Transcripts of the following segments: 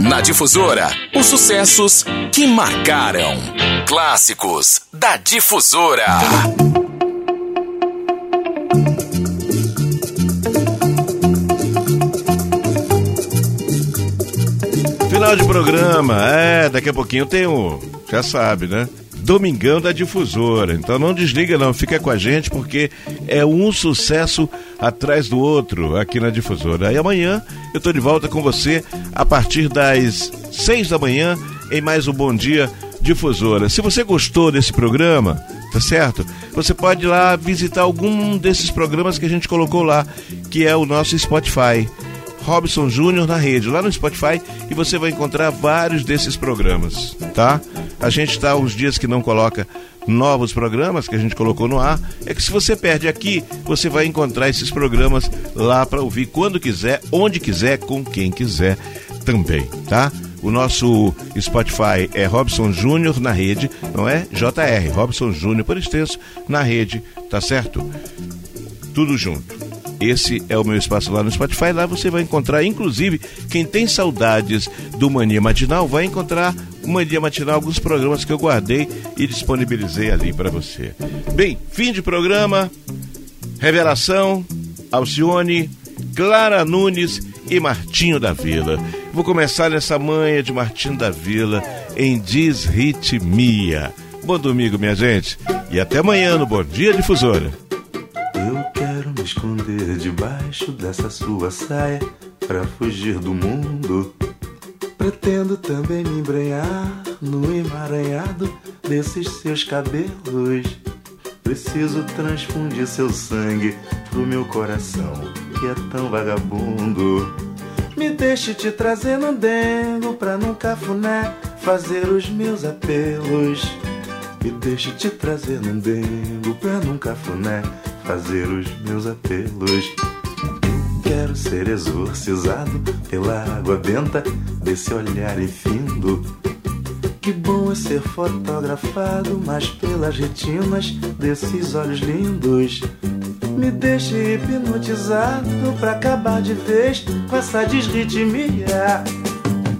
Na Difusora, os sucessos que marcaram. Clássicos da Difusora. Final de programa, é, daqui a pouquinho tem um, já sabe, né? Domingão da Difusora. Então não desliga não, fica com a gente porque é um sucesso atrás do outro aqui na Difusora. E amanhã eu tô de volta com você a partir das seis da manhã em mais um Bom Dia Difusora. Se você gostou desse programa, tá certo? Você pode ir lá visitar algum desses programas que a gente colocou lá, que é o nosso Spotify. Robson Júnior na rede, lá no Spotify, e você vai encontrar vários desses programas, tá? A gente está uns dias que não coloca novos programas que a gente colocou no ar, é que se você perde aqui, você vai encontrar esses programas lá para ouvir quando quiser, onde quiser, com quem quiser também, tá? O nosso Spotify é Robson Júnior na rede, não é? JR, Robson Júnior por extenso, na rede, tá certo? Tudo junto. Esse é o meu espaço lá no Spotify. Lá você vai encontrar, inclusive, quem tem saudades do Mania Matinal, vai encontrar Mania Matinal, alguns programas que eu guardei e disponibilizei ali para você. Bem, fim de programa. Revelação, Alcione, Clara Nunes e Martinho da Vila. Vou começar nessa manha de Martinho da Vila em Disritmia. Bom domingo, minha gente, e até amanhã no Bom Dia Difusora me esconder debaixo dessa sua saia para fugir do mundo. Pretendo também me embrenhar no emaranhado desses seus cabelos. Preciso transfundir seu sangue pro meu coração que é tão vagabundo. Me deixe te trazer no dengo pra num cafuné fazer os meus apelos. Me deixe te trazer num dengo pra num cafuné fazer os meus apelos. Quero ser exorcizado pela água benta desse olhar infindo. Que bom é ser fotografado, mas pelas retinas desses olhos lindos. Me deixe hipnotizado pra acabar de vez com essa desritmia.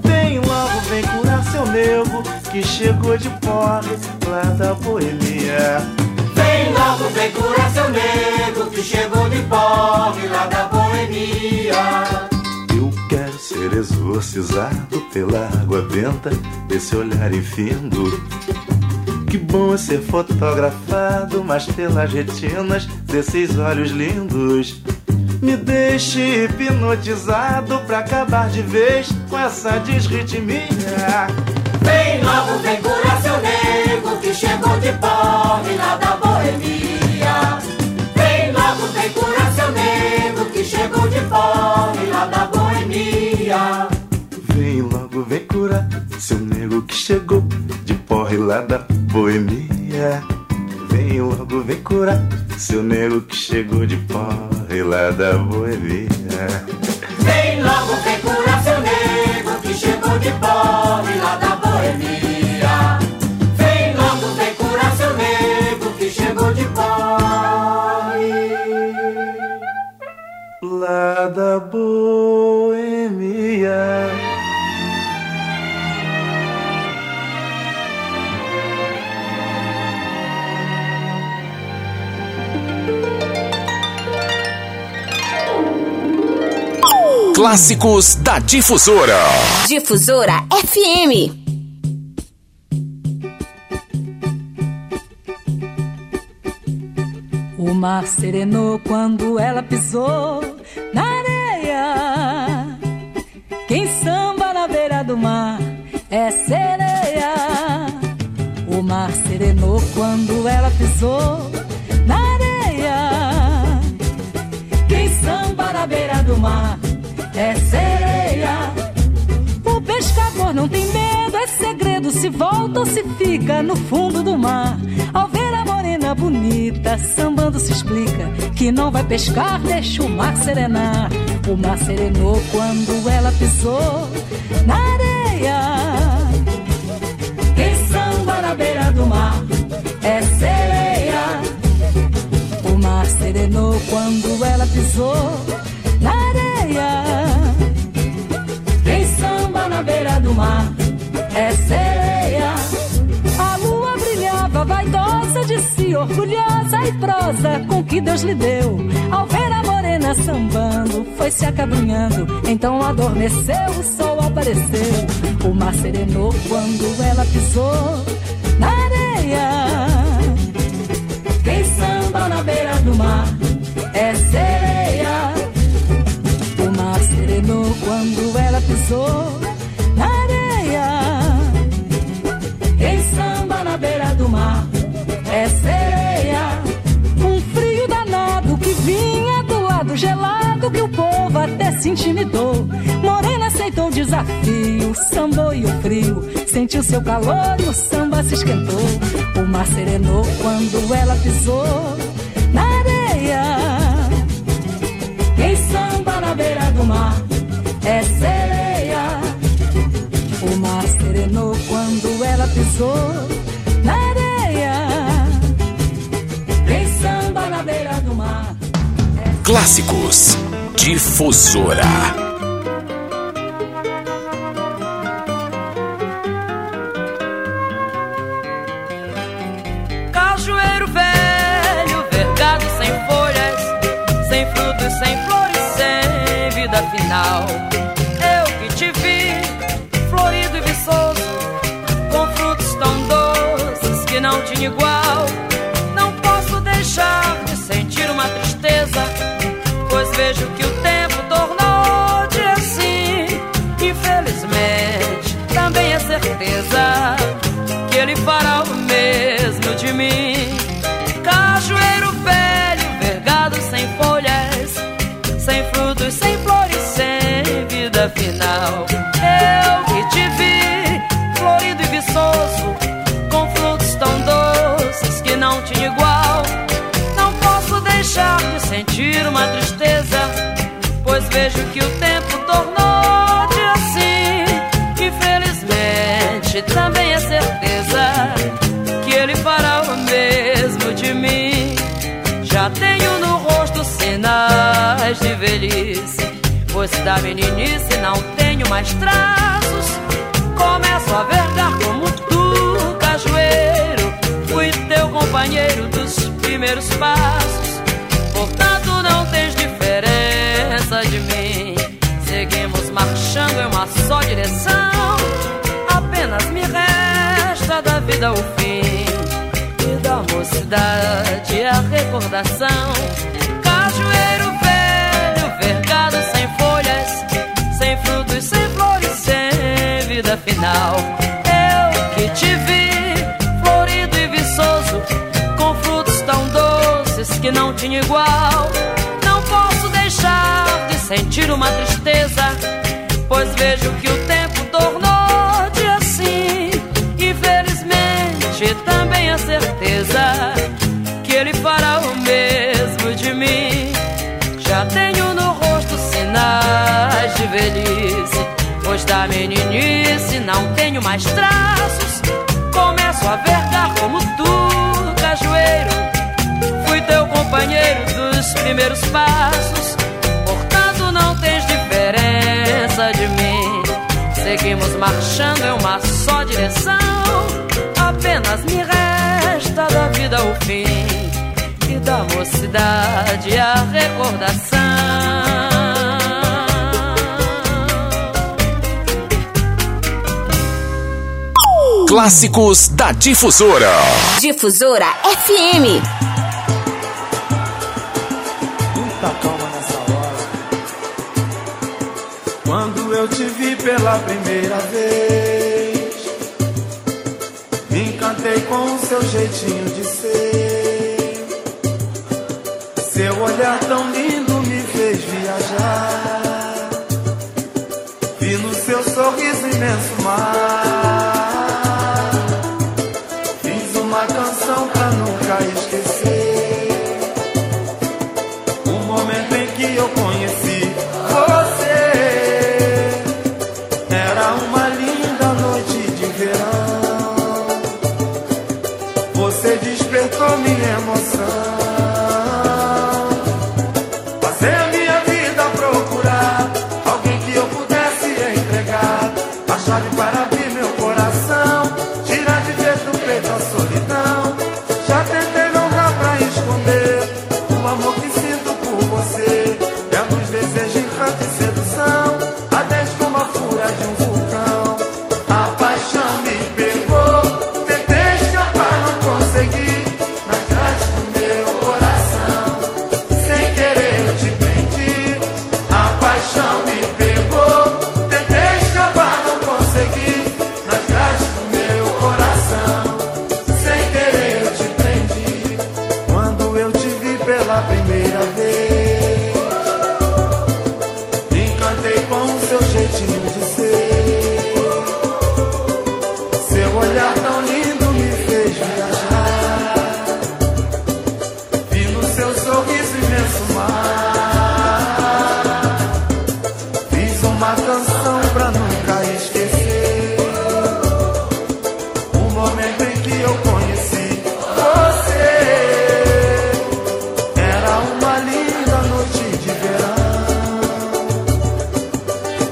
Vem logo, vem curar seu nego que chegou de porre lá da boemia. Logo, vem curar seu nego que chegou de pobre lá da boemia. Eu quero ser exorcizado pela água benta desse olhar infindo. Que bom é ser fotografado, mas pelas retinas desses olhos lindos. Me deixe hipnotizado pra acabar de vez com essa desritmia. Vem logo, vem curar seu nego que chegou de pobre lá da boemia. Curar seu nego que chegou de porre lá da boemia. Vem logo, vem curar seu nego que chegou de porre lá da boemia. Vem logo, vem curar seu nego que chegou de pobre Clássicos da Difusora. Difusora FM. O mar serenou quando ela pisou na areia. Quem samba na beira do mar é sereia. O mar serenou quando ela pisou na areia. Quem samba na beira do mar é sereia. O pescador não tem medo, é segredo se volta ou se fica no fundo do mar. Ao ver a morena bonita, sambando se explica que não vai pescar, deixa o mar serenar. O mar serenou quando ela pisou na areia. Quem samba na beira do mar é sereia. O mar serenou quando ela pisou mar é sereia. A lua brilhava, vaidosa de si, orgulhosa e prosa com que Deus lhe deu. Ao ver a morena sambando, foi se acabrunhando. Então adormeceu, o sol apareceu. O mar serenou quando ela pisou na areia. Quem samba na beira do mar é sereia. O mar serenou quando ela pisou povo até se intimidou. Morena aceitou o desafio, sambou e o frio. Sentiu seu calor e o samba se esquentou. O mar serenou quando ela pisou na areia. Quem samba na beira do mar é sereia. O mar serenou quando ela pisou Clássicos Difusora. Sem flores, sem vida final. Eu que te vi, florido e viçoso, com frutos tão doces que não tinha igual. Vejo que o tempo tornou-te assim. Infelizmente, também é certeza que ele fará o mesmo de mim. Já tenho no rosto sinais de velhice, pois da meninice não tenho mais traços. Começo a vergar como tu, cajueiro, fui teu companheiro dos primeiros passos. Mim. Seguimos marchando em uma só direção. Apenas me resta da vida o fim e da mocidade a recordação. Cajueiro velho, vergado sem folhas, sem frutos, sem flores, sem vida final. Eu que te vi, florido e viçoso, com frutos tão doces que não tinha igual. Sentir uma tristeza, pois vejo que o tempo tornou-te assim. Infelizmente, também a certeza que ele fará o mesmo de mim. Já tenho no rosto sinais de velhice, pois da meninice não tenho mais traços. Começo a vergar como tu, cajueiro. Fui teu companheiro dos primeiros passos. Seguimos marchando em uma só direção. Apenas me resta da vida o fim e da mocidade a recordação. Clássicos da Difusora. Difusora FM. Muita calma eu te vi pela primeira vez, me encantei com o seu jeitinho de ser. Seu olhar tão lindo me fez viajar. Vi no seu sorriso imenso mar. uma canção pra nunca esquecer. O momento em que eu conheci você era uma linda noite de verão.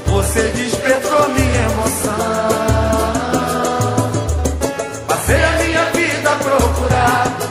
Você despertou minha emoção. Passei a minha vida procurar.